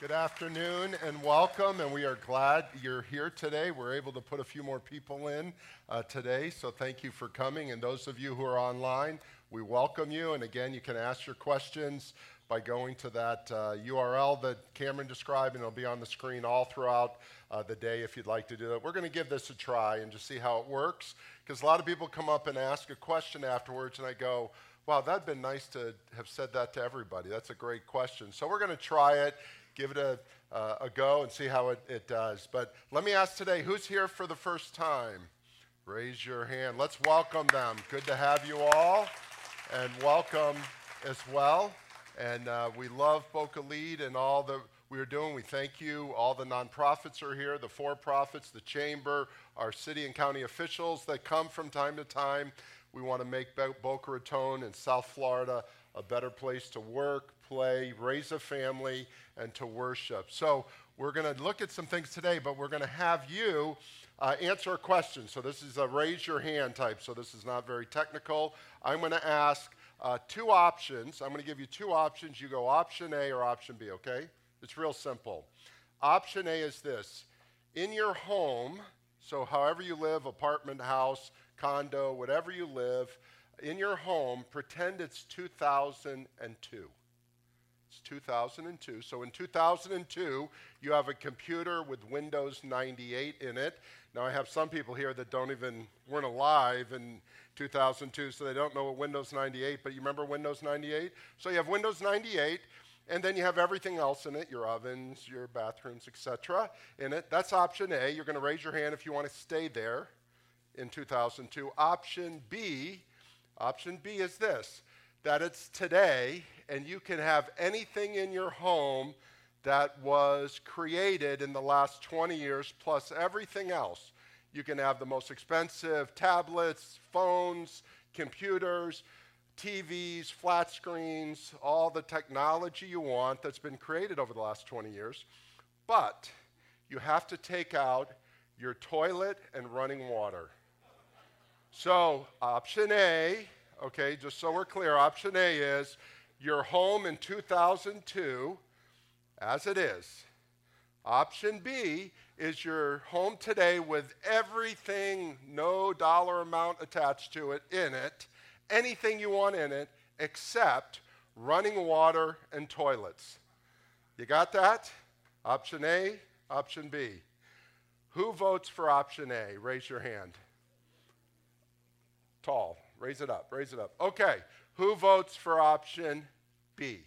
Good afternoon and welcome, and we are glad you're here today. We're able to put a few more people in uh, today, so thank you for coming. And those of you who are online, we welcome you. And again, you can ask your questions by going to that uh, URL that Cameron described, and it'll be on the screen all throughout uh, the day if you'd like to do it. We're going to give this a try and just see how it works, because a lot of people come up and ask a question afterwards, and I go, Wow, that'd been nice to have said that to everybody. That's a great question. So we're going to try it give it a, uh, a go and see how it, it does. But let me ask today who's here for the first time? Raise your hand. Let's welcome them. Good to have you all, and welcome as well. And uh, we love Boca Lead and all that we are doing. We thank you. All the nonprofits are here, the for profits, the chamber, our city and county officials that come from time to time. We want to make Boca Raton and South Florida a better place to work, play, raise a family, and to worship. So we're going to look at some things today, but we're going to have you uh, answer a question. So this is a raise your hand type, so this is not very technical. I'm going to ask uh, two options. I'm going to give you two options. You go option A or option B, okay? It's real simple. Option A is this In your home, so however you live, apartment, house, condo, whatever you live, in your home, pretend it's 2002. It's 2002. So in 2002, you have a computer with Windows 98 in it. Now I have some people here that don't even weren't alive in 2002, so they don't know what Windows 98. But you remember Windows 98? So you have Windows 98, and then you have everything else in it: your ovens, your bathrooms, etc. In it. That's option A. You're going to raise your hand if you want to stay there in 2002. Option B. Option B is this: that it's today and you can have anything in your home that was created in the last 20 years plus everything else. You can have the most expensive tablets, phones, computers, TVs, flat screens, all the technology you want that's been created over the last 20 years. But you have to take out your toilet and running water. So, option A, okay, just so we're clear, option A is your home in 2002 as it is. Option B is your home today with everything, no dollar amount attached to it, in it, anything you want in it, except running water and toilets. You got that? Option A, option B. Who votes for option A? Raise your hand. Tall. Raise it up, raise it up. Okay. Who votes for option B?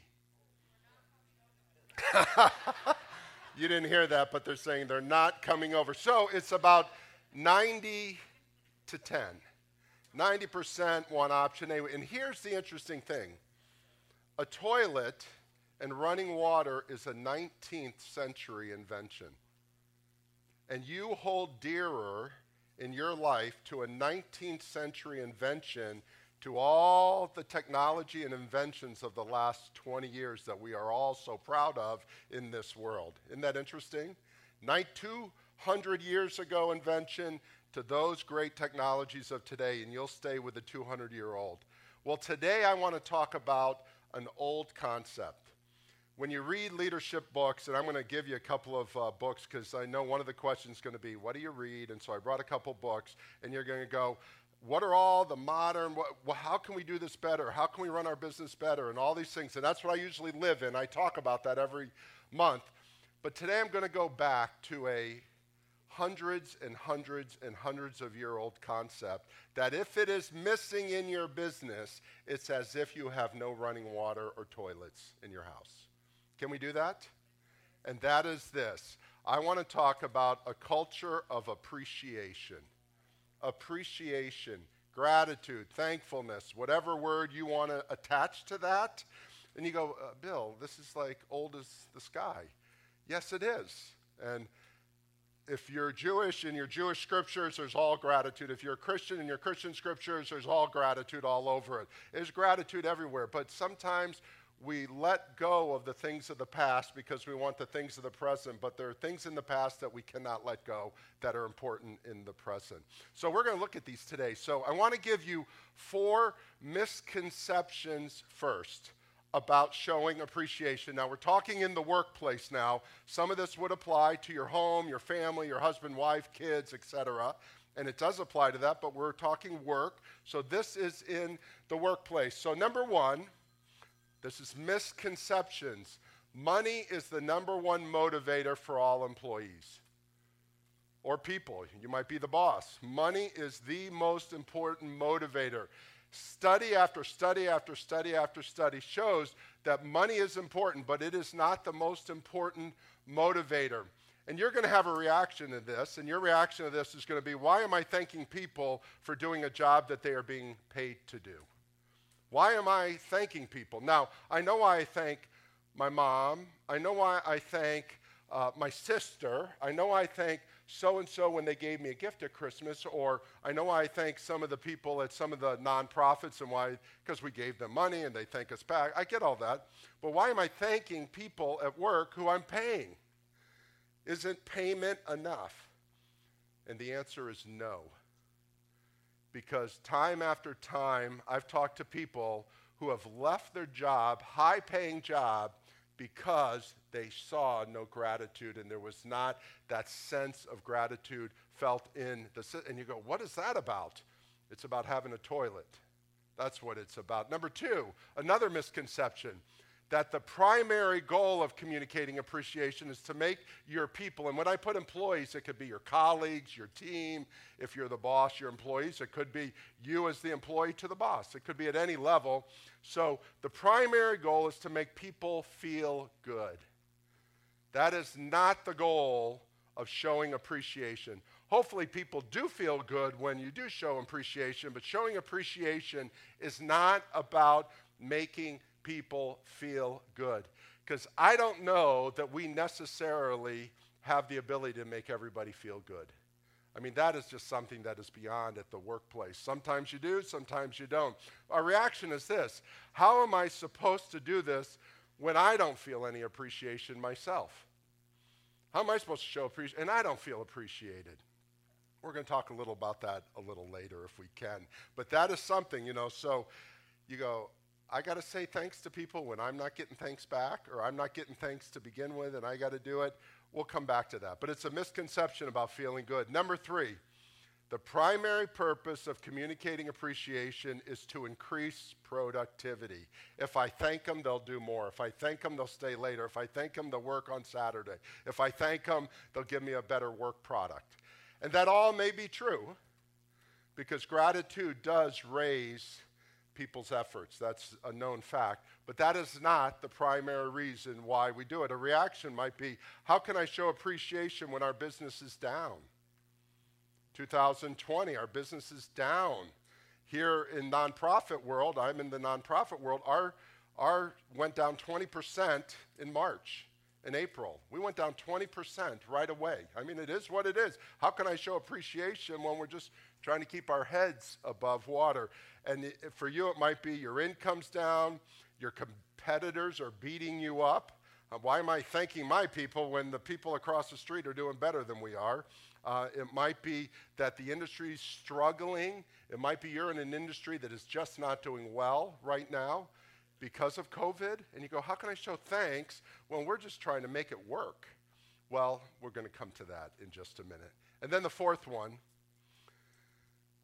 you didn't hear that, but they're saying they're not coming over. So it's about 90 to 10. 90% want option A. And here's the interesting thing a toilet and running water is a 19th century invention. And you hold dearer in your life to a 19th century invention to all the technology and inventions of the last 20 years that we are all so proud of in this world. Isn't that interesting? 200 years ago invention to those great technologies of today, and you'll stay with the 200 year old. Well, today I want to talk about an old concept. When you read leadership books, and I'm going to give you a couple of uh, books because I know one of the questions is going to be, What do you read? And so I brought a couple books, and you're going to go, what are all the modern, what, well, how can we do this better? How can we run our business better? And all these things. And that's what I usually live in. I talk about that every month. But today I'm going to go back to a hundreds and hundreds and hundreds of year old concept that if it is missing in your business, it's as if you have no running water or toilets in your house. Can we do that? And that is this I want to talk about a culture of appreciation appreciation, gratitude, thankfulness, whatever word you want to attach to that. And you go, uh, Bill, this is like old as the sky. Yes, it is. And if you're Jewish in your Jewish scriptures, there's all gratitude. If you're a Christian in your Christian scriptures, there's all gratitude all over it. There's gratitude everywhere. But sometimes we let go of the things of the past because we want the things of the present, but there are things in the past that we cannot let go that are important in the present. So we're going to look at these today. So I want to give you four misconceptions first about showing appreciation. Now, we're talking in the workplace now. Some of this would apply to your home, your family, your husband, wife, kids, etc. And it does apply to that, but we're talking work. So this is in the workplace. So, number one, this is misconceptions. Money is the number one motivator for all employees or people. You might be the boss. Money is the most important motivator. Study after study after study after study shows that money is important, but it is not the most important motivator. And you're going to have a reaction to this, and your reaction to this is going to be why am I thanking people for doing a job that they are being paid to do? Why am I thanking people? Now, I know why I thank my mom. I know why I thank uh, my sister. I know I thank so and so when they gave me a gift at Christmas, or I know I thank some of the people at some of the nonprofits and why, because we gave them money and they thank us back. I get all that. But why am I thanking people at work who I'm paying? Isn't payment enough? And the answer is no. Because time after time, I've talked to people who have left their job, high paying job, because they saw no gratitude and there was not that sense of gratitude felt in the and you go what is that about? It's about having a toilet. That's what it's about. Number 2 another misconception that the primary goal of communicating appreciation is to make your people, and when I put employees, it could be your colleagues, your team, if you're the boss, your employees, it could be you as the employee to the boss, it could be at any level. So the primary goal is to make people feel good. That is not the goal of showing appreciation. Hopefully, people do feel good when you do show appreciation, but showing appreciation is not about making people feel good. Because I don't know that we necessarily have the ability to make everybody feel good. I mean, that is just something that is beyond at the workplace. Sometimes you do, sometimes you don't. Our reaction is this How am I supposed to do this when I don't feel any appreciation myself? How am I supposed to show appreciation? And I don't feel appreciated. We're going to talk a little about that a little later if we can. But that is something, you know, so you go, I got to say thanks to people when I'm not getting thanks back or I'm not getting thanks to begin with and I got to do it. We'll come back to that. But it's a misconception about feeling good. Number three, the primary purpose of communicating appreciation is to increase productivity. If I thank them, they'll do more. If I thank them, they'll stay later. If I thank them, they'll work on Saturday. If I thank them, they'll give me a better work product. And that all may be true because gratitude does raise people's efforts. That's a known fact. But that is not the primary reason why we do it. A reaction might be how can I show appreciation when our business is down? 2020, our business is down. Here in nonprofit world, I'm in the nonprofit world, our, our went down 20% in March in April. We went down 20% right away. I mean, it is what it is. How can I show appreciation when we're just trying to keep our heads above water? And for you, it might be your income's down, your competitors are beating you up. Uh, why am I thanking my people when the people across the street are doing better than we are? Uh, it might be that the industry is struggling. It might be you're in an industry that is just not doing well right now because of COVID, and you go, How can I show thanks when we're just trying to make it work? Well, we're going to come to that in just a minute. And then the fourth one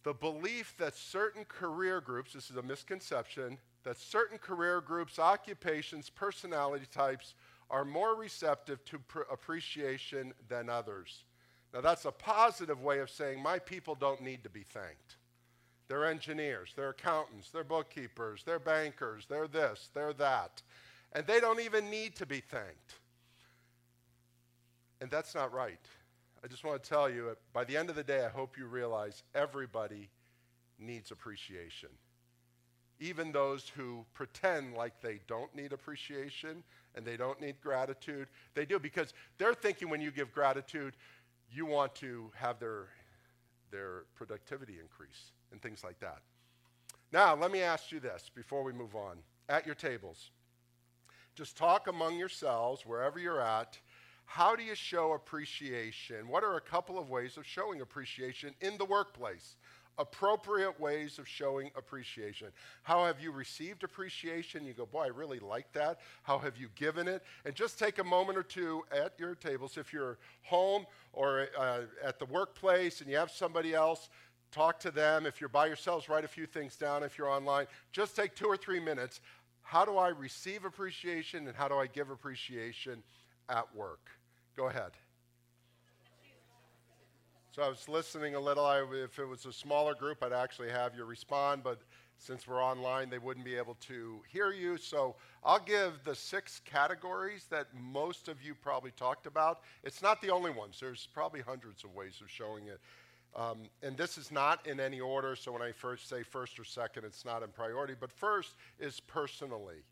the belief that certain career groups, this is a misconception, that certain career groups, occupations, personality types are more receptive to pr- appreciation than others. Now, that's a positive way of saying my people don't need to be thanked. They're engineers, they're accountants, they're bookkeepers, they're bankers, they're this, they're that. And they don't even need to be thanked. And that's not right. I just want to tell you, uh, by the end of the day, I hope you realize everybody needs appreciation. Even those who pretend like they don't need appreciation and they don't need gratitude, they do because they're thinking when you give gratitude, you want to have their, their productivity increase and things like that. Now, let me ask you this before we move on. At your tables, just talk among yourselves wherever you're at. How do you show appreciation? What are a couple of ways of showing appreciation in the workplace? appropriate ways of showing appreciation. How have you received appreciation? You go, boy, I really like that. How have you given it? And just take a moment or two at your tables. If you're home or uh, at the workplace and you have somebody else, talk to them. If you're by yourselves, write a few things down. If you're online, just take two or three minutes. How do I receive appreciation and how do I give appreciation at work? Go ahead. So I was listening a little. I, if it was a smaller group, I'd actually have you respond, but since we're online, they wouldn't be able to hear you. So I'll give the six categories that most of you probably talked about. It's not the only ones, there's probably hundreds of ways of showing it. Um, and this is not in any order, so when I first say first or second, it's not in priority. But first is personally.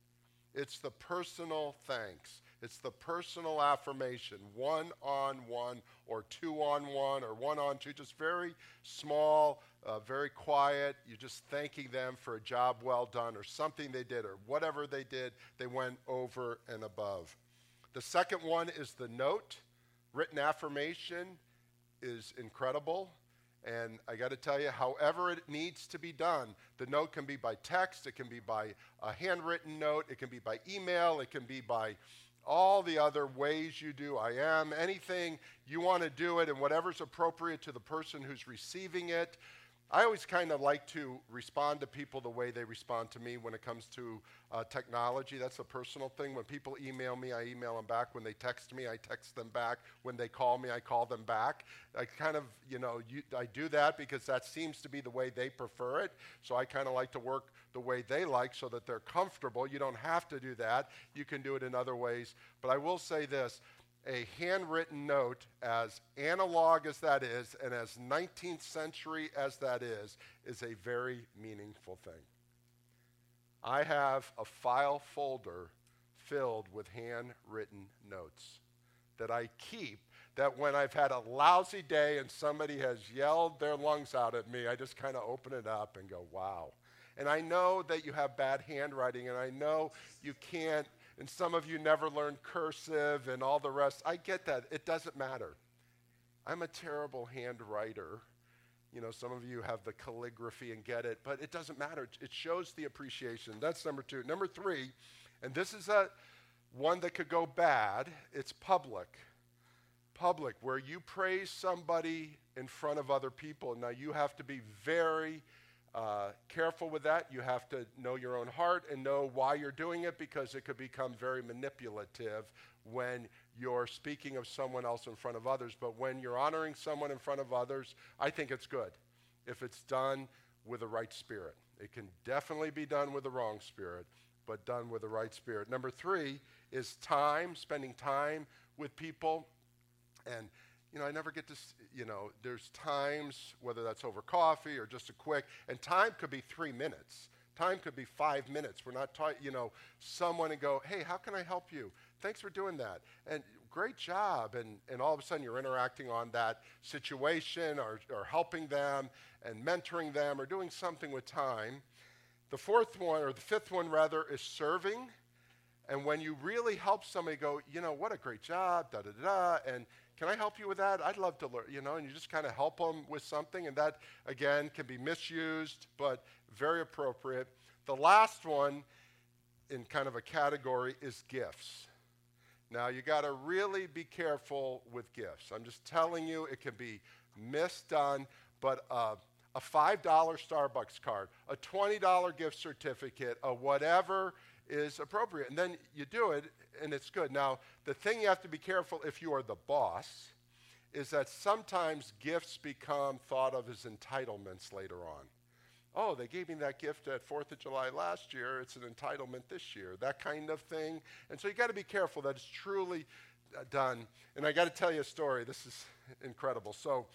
It's the personal thanks. It's the personal affirmation, one on one or two on one or one on two, just very small, uh, very quiet. You're just thanking them for a job well done or something they did or whatever they did, they went over and above. The second one is the note. Written affirmation is incredible. And I got to tell you, however it needs to be done, the note can be by text, it can be by a handwritten note, it can be by email, it can be by all the other ways you do IM, anything you want to do it, and whatever's appropriate to the person who's receiving it. I always kind of like to respond to people the way they respond to me when it comes to uh, technology. That's a personal thing. When people email me, I email them back. When they text me, I text them back. When they call me, I call them back. I kind of, you know, you, I do that because that seems to be the way they prefer it. So I kind of like to work the way they like so that they're comfortable. You don't have to do that. You can do it in other ways. But I will say this a handwritten note, as analog as that is, and as 19th century as that is, is a very meaningful thing. I have a file folder filled with handwritten notes that I keep. That when I've had a lousy day and somebody has yelled their lungs out at me, I just kind of open it up and go, wow. And I know that you have bad handwriting, and I know you can't and some of you never learned cursive and all the rest. I get that. It doesn't matter. I'm a terrible handwriter. You know, some of you have the calligraphy and get it, but it doesn't matter. It shows the appreciation. That's number two. Number three, and this is a one that could go bad, it's public. Public, where you praise somebody in front of other people. Now, you have to be very uh, careful with that. You have to know your own heart and know why you're doing it because it could become very manipulative when you're speaking of someone else in front of others. But when you're honoring someone in front of others, I think it's good if it's done with the right spirit. It can definitely be done with the wrong spirit, but done with the right spirit. Number three is time, spending time with people. And you know, I never get to, you know, there's times, whether that's over coffee or just a quick, and time could be three minutes. Time could be five minutes. We're not talking, you know, someone and go, hey, how can I help you? Thanks for doing that. And great job. And, and all of a sudden you're interacting on that situation or, or helping them and mentoring them or doing something with time. The fourth one, or the fifth one rather, is serving. And when you really help somebody go, you know, what a great job, da da da, and can I help you with that? I'd love to learn, you know, and you just kind of help them with something, and that, again, can be misused, but very appropriate. The last one in kind of a category is gifts. Now, you got to really be careful with gifts. I'm just telling you, it can be misdone, but uh, a $5 Starbucks card, a $20 gift certificate, a whatever is appropriate. And then you do it, and it's good. Now, the thing you have to be careful if you are the boss is that sometimes gifts become thought of as entitlements later on. Oh, they gave me that gift at 4th of July last year. It's an entitlement this year, that kind of thing. And so you got to be careful that it's truly uh, done. And I got to tell you a story. This is incredible. So,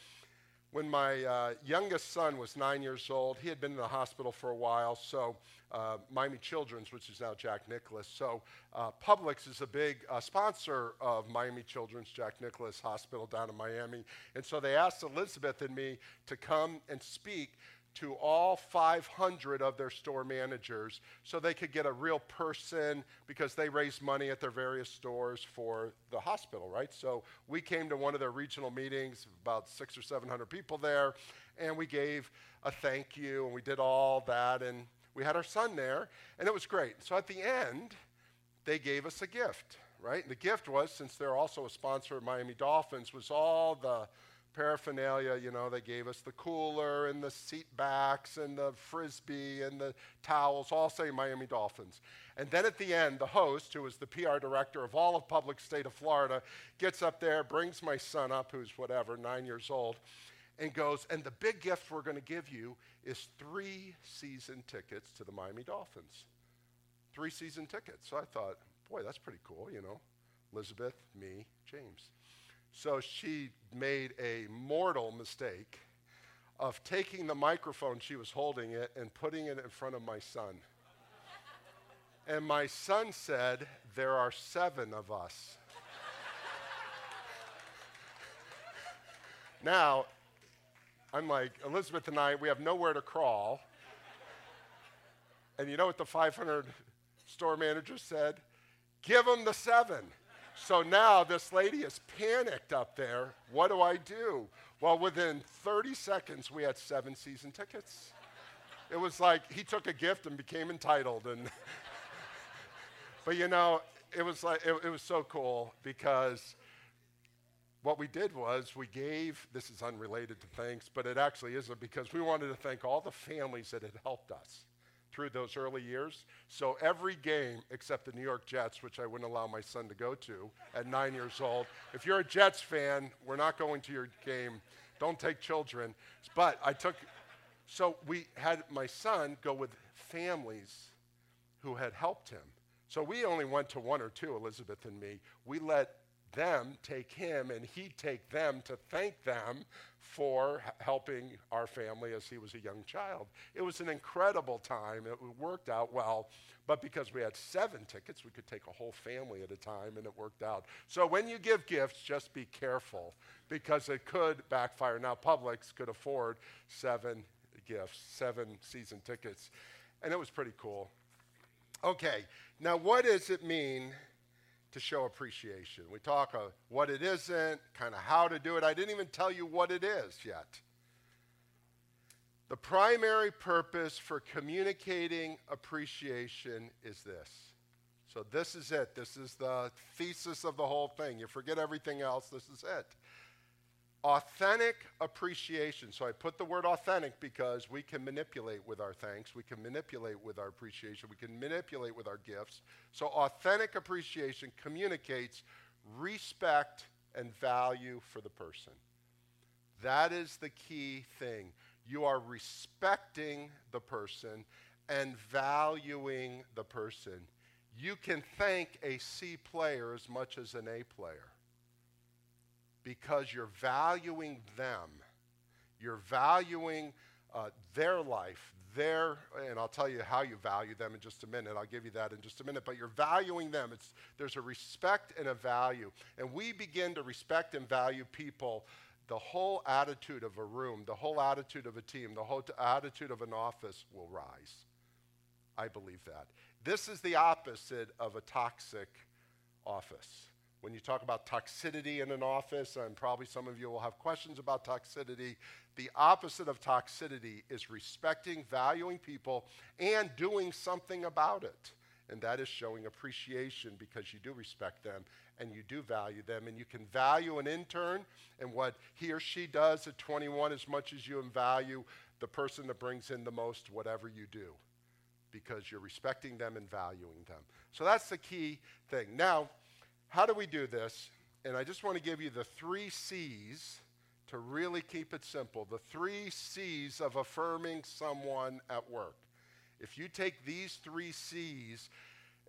when my uh, youngest son was nine years old, he had been in the hospital for a while. So, uh, Miami Children's, which is now Jack Nicklaus. So, uh, Publix is a big uh, sponsor of Miami Children's Jack Nicklaus Hospital down in Miami. And so they asked Elizabeth and me to come and speak to all 500 of their store managers so they could get a real person because they raise money at their various stores for the hospital, right? So we came to one of their regional meetings, about six or 700 people there, and we gave a thank you and we did all that and we had our son there and it was great. So at the end, they gave us a gift, right? And the gift was, since they're also a sponsor of Miami Dolphins, was all the paraphernalia, you know, they gave us the cooler and the seat backs and the frisbee and the towels, all say Miami Dolphins. And then at the end, the host, who was the PR director of all of Publix state of Florida, gets up there, brings my son up, who's whatever, nine years old, and goes, and the big gift we're going to give you is three season tickets to the Miami Dolphins. Three season tickets. So I thought, boy, that's pretty cool, you know. Elizabeth, me, James. So she made a mortal mistake of taking the microphone, she was holding it, and putting it in front of my son. and my son said, There are seven of us. now, I'm like, Elizabeth and I, we have nowhere to crawl. And you know what the 500 store manager said? Give them the seven. So now this lady is panicked up there. What do I do? Well, within 30 seconds, we had seven season tickets. It was like he took a gift and became entitled. And but you know, it was like it, it was so cool because what we did was we gave this is unrelated to thanks, but it actually isn't because we wanted to thank all the families that had helped us through those early years. So every game except the New York Jets, which I wouldn't allow my son to go to at nine years old. If you're a Jets fan, we're not going to your game. Don't take children. But I took, so we had my son go with families who had helped him. So we only went to one or two, Elizabeth and me. We let them take him and he'd take them to thank them for helping our family as he was a young child. It was an incredible time. It worked out well, but because we had seven tickets, we could take a whole family at a time and it worked out. So when you give gifts, just be careful because it could backfire. Now, Publix could afford seven gifts, seven season tickets, and it was pretty cool. Okay, now what does it mean? To show appreciation. We talk of what it isn't, kind of how to do it. I didn't even tell you what it is yet. The primary purpose for communicating appreciation is this. So, this is it. This is the thesis of the whole thing. You forget everything else, this is it. Authentic appreciation. So I put the word authentic because we can manipulate with our thanks, we can manipulate with our appreciation, we can manipulate with our gifts. So authentic appreciation communicates respect and value for the person. That is the key thing. You are respecting the person and valuing the person. You can thank a C player as much as an A player because you're valuing them. You're valuing uh, their life, their, and I'll tell you how you value them in just a minute. I'll give you that in just a minute. But you're valuing them. It's, there's a respect and a value. And we begin to respect and value people. The whole attitude of a room, the whole attitude of a team, the whole t- attitude of an office will rise. I believe that. This is the opposite of a toxic office. When you talk about toxicity in an office, and probably some of you will have questions about toxicity, the opposite of toxicity is respecting, valuing people, and doing something about it. And that is showing appreciation because you do respect them and you do value them. And you can value an intern and what he or she does at 21 as much as you value the person that brings in the most, whatever you do, because you're respecting them and valuing them. So that's the key thing. Now, how do we do this? And I just want to give you the three C's to really keep it simple. The three C's of affirming someone at work. If you take these three C's,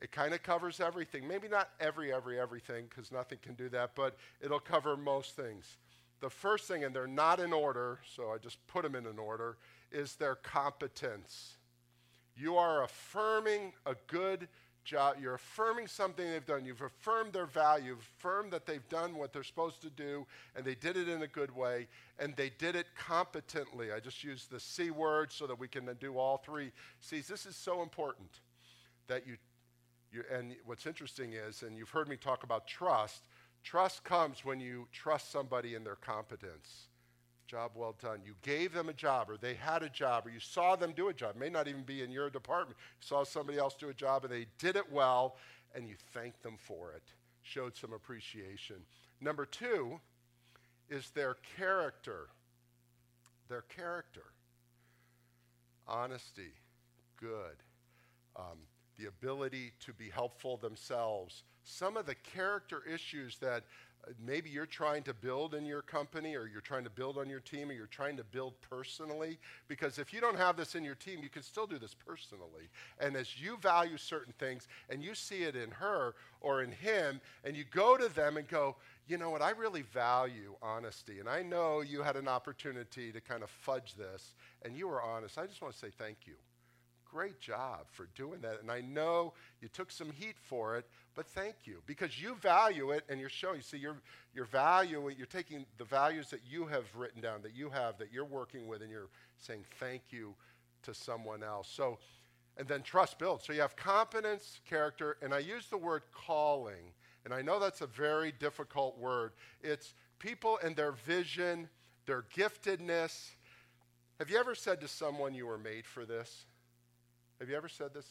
it kind of covers everything. Maybe not every, every, everything, because nothing can do that, but it'll cover most things. The first thing, and they're not in order, so I just put them in an order, is their competence. You are affirming a good job, you're affirming something they've done. You've affirmed their value. You've affirmed that they've done what they're supposed to do, and they did it in a good way, and they did it competently. I just used the C word so that we can do all three C's. This is so important that you, you, and what's interesting is, and you've heard me talk about trust, trust comes when you trust somebody in their competence. Job well done. You gave them a job, or they had a job, or you saw them do a job. It may not even be in your department. You saw somebody else do a job, and they did it well, and you thanked them for it. Showed some appreciation. Number two is their character. Their character. Honesty, good. Um, the ability to be helpful themselves. Some of the character issues that maybe you're trying to build in your company or you're trying to build on your team or you're trying to build personally. Because if you don't have this in your team you can still do this personally. And as you value certain things and you see it in her or in him and you go to them and go you know what? I really value honesty and i know you had an opportunity to kind of fudge this and you were honest. I just want to say thank you great job for doing that. And I know you took some heat for it, but thank you because you value it and you're showing. You see, your, your value, you're taking the values that you have written down, that you have, that you're working with, and you're saying thank you to someone else. So, and then trust builds. So you have competence, character, and I use the word calling. And I know that's a very difficult word. It's people and their vision, their giftedness. Have you ever said to someone you were made for this? Have you ever said this?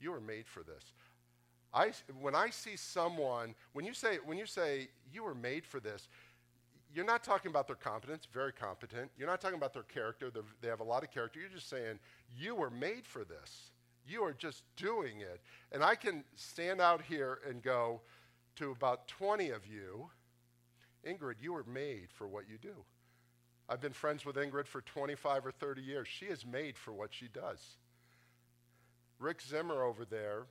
You were made for this. I, when I see someone, when you say, when you say you were made for this, you're not talking about their competence, very competent. You're not talking about their character, they have a lot of character. You're just saying, you were made for this. You are just doing it. And I can stand out here and go to about 20 of you, Ingrid, you were made for what you do. I've been friends with Ingrid for 25 or 30 years. She is made for what she does. Rick Zimmer over there,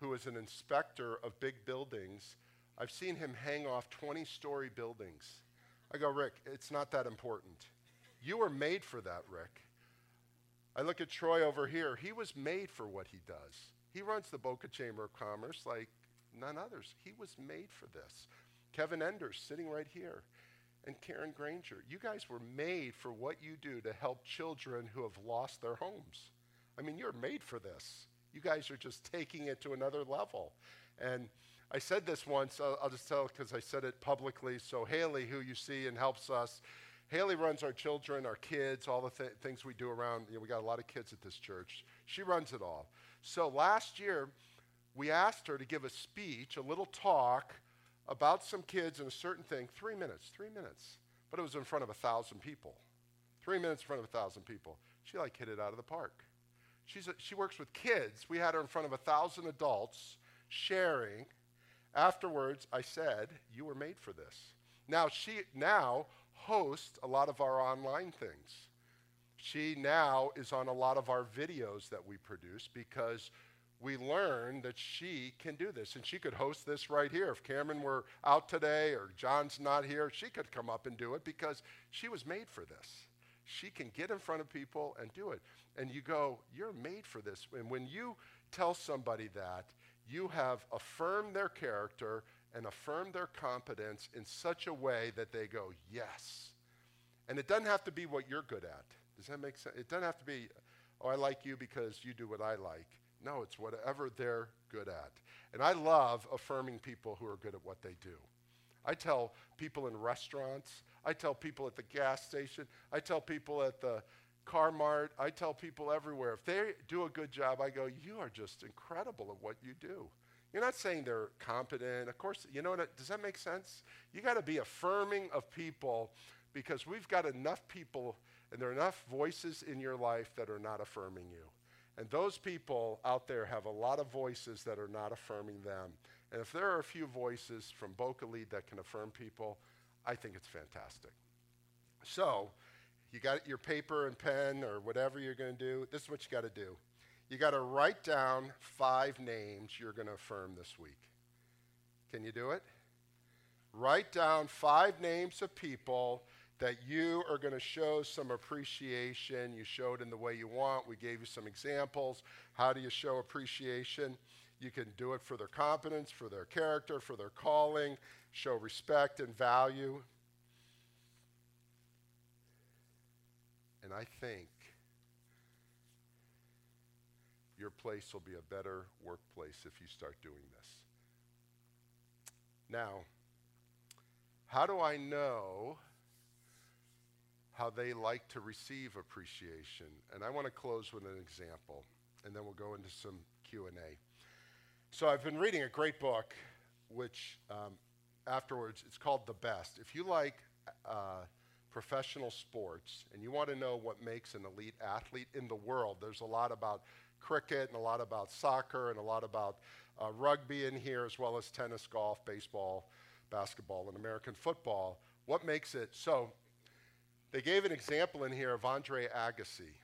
who is an inspector of big buildings, I've seen him hang off 20 story buildings. I go, Rick, it's not that important. You were made for that, Rick. I look at Troy over here. He was made for what he does. He runs the Boca Chamber of Commerce like none others. He was made for this. Kevin Enders sitting right here. And Karen Granger. You guys were made for what you do to help children who have lost their homes. I mean, you're made for this. You guys are just taking it to another level. And I said this once, I'll, I'll just tell because I said it publicly. So, Haley, who you see and helps us, Haley runs our children, our kids, all the th- things we do around. You know, we got a lot of kids at this church. She runs it all. So, last year, we asked her to give a speech, a little talk about some kids and a certain thing, three minutes, three minutes. But it was in front of a thousand people. Three minutes in front of a thousand people. She like hit it out of the park. She's a, she works with kids. We had her in front of a thousand adults sharing. Afterwards, I said, "You were made for this." Now she now hosts a lot of our online things. She now is on a lot of our videos that we produce because we learned that she can do this. And she could host this right here. If Cameron were out today or John's not here, she could come up and do it because she was made for this. She can get in front of people and do it and you go, You're made for this. And when you tell somebody that, you have affirmed their character and affirmed their competence in such a way that they go, Yes. And it doesn't have to be what you're good at. Does that make sense? It doesn't have to be, Oh, I like you because you do what I like. No, it's whatever they're good at. And I love affirming people who are good at what they do. I tell people in restaurants, I tell people at the gas station, I tell people at the car mart. I tell people everywhere, if they do a good job, I go, you are just incredible at what you do. You're not saying they're competent. Of course, you know what? Does that make sense? You got to be affirming of people because we've got enough people and there are enough voices in your life that are not affirming you. And those people out there have a lot of voices that are not affirming them. And if there are a few voices from Boca Lead that can affirm people, I think it's fantastic. So, you got your paper and pen or whatever you're going to do. This is what you got to do. You got to write down five names you're going to affirm this week. Can you do it? Write down five names of people that you are going to show some appreciation. You showed in the way you want. We gave you some examples. How do you show appreciation? You can do it for their competence, for their character, for their calling, show respect and value. And I think your place will be a better workplace if you start doing this. Now, how do I know how they like to receive appreciation? And I want to close with an example, and then we'll go into some Q&A. So I've been reading a great book, which um, afterwards, it's called The Best. If you like uh, professional sports and you want to know what makes an elite athlete in the world, there's a lot about cricket and a lot about soccer and a lot about uh, rugby in here, as well as tennis, golf, baseball, basketball, and American football. What makes it so? They gave an example in here of Andre Agassi.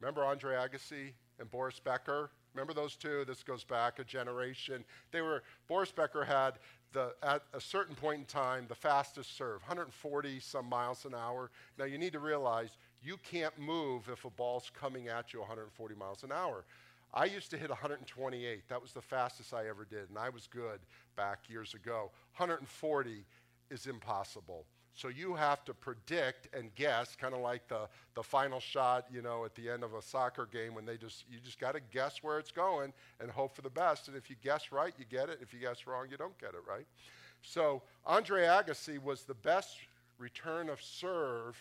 Remember Andre Agassi and Boris Becker? Remember those two? This goes back a generation. They were Boris Becker had the, at a certain point in time the fastest serve, 140 some miles an hour. Now you need to realize you can't move if a ball's coming at you 140 miles an hour. I used to hit 128. That was the fastest I ever did, and I was good back years ago. 140 is impossible. So you have to predict and guess, kind of like the, the final shot, you know, at the end of a soccer game when they just, you just got to guess where it's going and hope for the best. And if you guess right, you get it. If you guess wrong, you don't get it right. So Andre Agassi was the best return of serve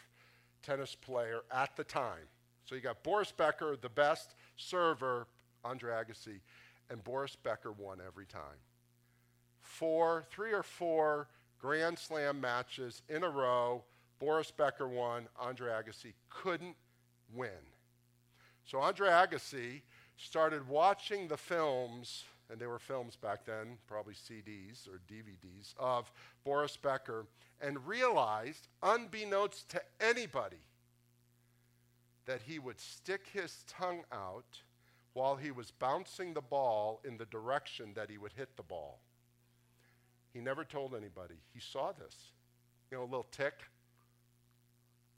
tennis player at the time. So you got Boris Becker, the best server, Andre Agassi, and Boris Becker won every time. Four, three or four Grand Slam matches in a row. Boris Becker won. Andre Agassi couldn't win. So Andre Agassi started watching the films, and they were films back then, probably CDs or DVDs, of Boris Becker, and realized, unbeknownst to anybody, that he would stick his tongue out while he was bouncing the ball in the direction that he would hit the ball. He never told anybody. He saw this. You know, a little tick.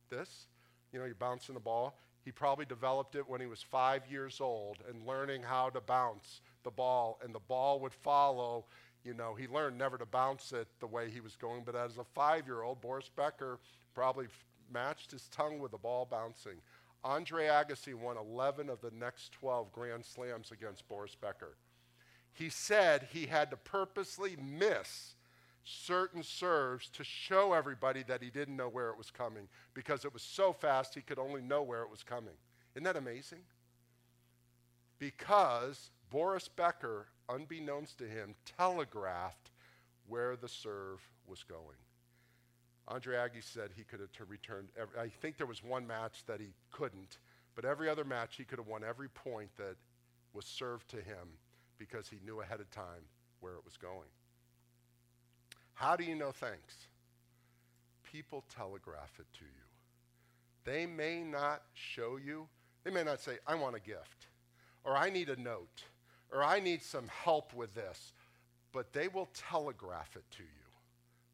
This. You know, you're bouncing the ball. He probably developed it when he was five years old and learning how to bounce the ball, and the ball would follow. You know, he learned never to bounce it the way he was going, but as a five year old, Boris Becker probably f- matched his tongue with the ball bouncing. Andre Agassi won 11 of the next 12 Grand Slams against Boris Becker. He said he had to purposely miss certain serves to show everybody that he didn't know where it was coming because it was so fast he could only know where it was coming. Isn't that amazing? Because Boris Becker, unbeknownst to him, telegraphed where the serve was going. Andre Agassi said he could have returned. Every, I think there was one match that he couldn't, but every other match he could have won every point that was served to him because he knew ahead of time where it was going. How do you know thanks? People telegraph it to you. They may not show you, they may not say, I want a gift, or I need a note, or I need some help with this, but they will telegraph it to you.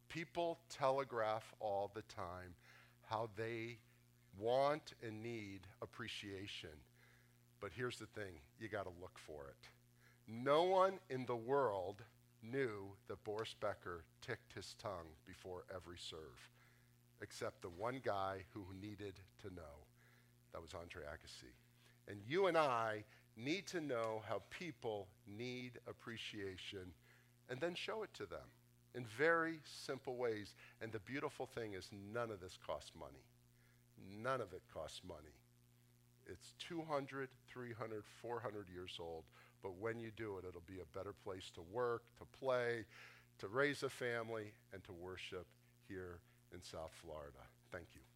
People telegraph all the time how they want and need appreciation. But here's the thing you got to look for it. No one in the world knew that Boris Becker ticked his tongue before every serve, except the one guy who needed to know. That was Andre Agassi. And you and I need to know how people need appreciation and then show it to them in very simple ways. And the beautiful thing is, none of this costs money. None of it costs money. It's 200, 300, 400 years old, but when you do it, it'll be a better place to work, to play, to raise a family, and to worship here in South Florida. Thank you.